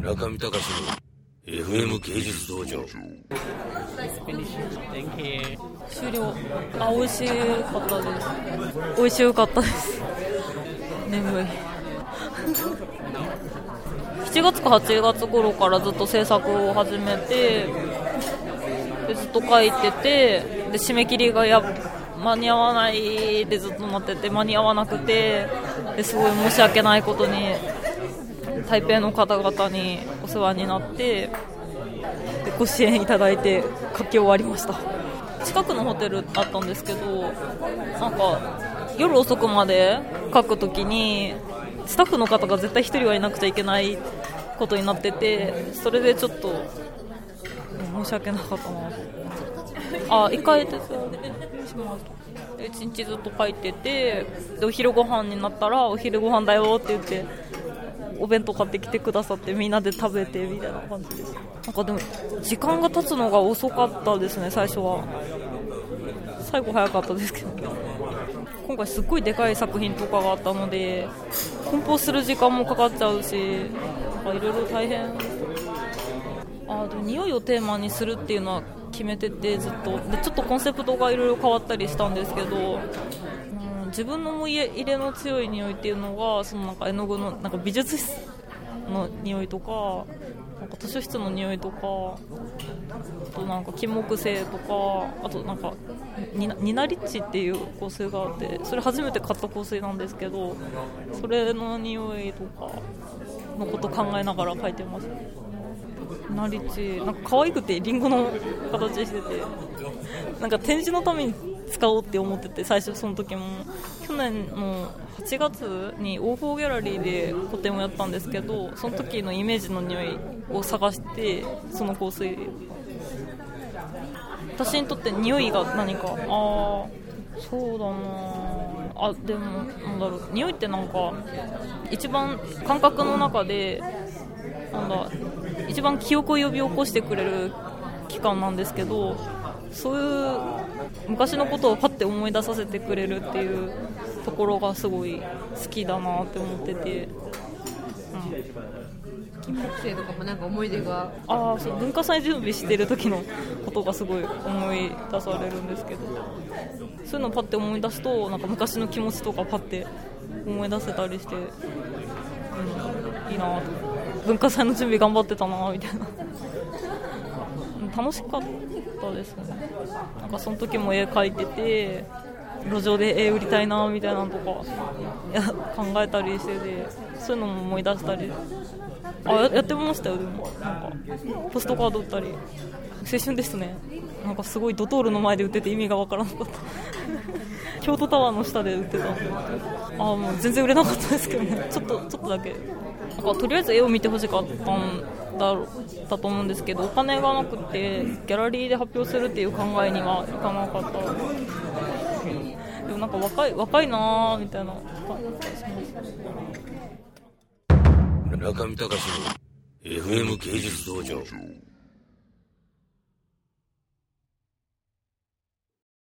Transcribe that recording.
中見隆の FM 芸術道場。終了。あ美味しかったです。美味しかったです。眠い。7月か8月頃からずっと制作を始めてずっと書いててで締め切りがや間に合わないでずっとなってて間に合わなくてですごい申し訳ないことに台北の方々にお世話になってご支援いただいて書き終わりました。近くのホテルだったんですけどなんか夜遅くまで書くときにスタッフの方が絶対1人はいなくちゃいけないことになっててそれでちょっと申し訳なかったな。あ一回です。一日ずっと書いててでお昼ご飯になったらお昼ご飯だよって言ってお弁当買ってきてくださってみんなで食べてみたいな感じです。なんかでも時間が経つのが遅かったですね最初は。最後早かったですけど。今回すっごいでかい作品とかがあったので梱包する時間もかかっちゃうしいろいろ大変。あでも匂いをテーマにするっていうのは決めててずっと。でちょっとコンセプトがいろいろ変わったりしたんですけど、自分の思い入れの強い匂いっていうのがそのなんか絵の具のなんか美術室の匂いとかなんか図書室の匂いとかあとなんか金木犀とかあとなんかニナリッチっていう香水があってそれ初めて買った香水なんですけどそれの匂いとかのこと考えながら書いてます。ナリッチなんか可愛くてリンゴの形しててなんか展示のために使おうって思ってて最初その時も去年の8月に O4 ギャラリーで個展をやったんですけどその時のイメージの匂いを探してその香水私にとって匂いが何かああそうだなあでもなんだろう匂いってなんか一番感覚の中でなんだ一番記憶を呼び起こしてくれる期間なんですけどそういう昔のことをパッて思い出させてくれるっていうところがすごい好きだなって思ってて、うん、金木犀とかもなんか思い出がああそう文化祭準備してる時のことがすごい思い出されるんですけど。そういうのをパッて思い出すとなんか昔の気持ちとかパッて思い出せたりして、うん、いいなと文化祭の準備頑張ってたなみたいな楽しかったですね。なんかその時も絵描いてて路上で絵売りたいなみたいなのとかや考えたりしててそういうのも思い出したり。あやってましたよでも。なんかポストカード売ったり。青春ですね。なんかすごいドトールの前で売ってて意味がわからなかった。京都タワーの下で売ってた。あもう全然売れなかったですけどね。ちょっとちょっとだけ。なんかとりあえず絵を見てほしかったんだだと思うんですけどお金がなくてギャラリーで発表するっていう考えにはいかなかった。でもなんか若い若いなーみたいな。感じがします中見隆の FM 芸術道場。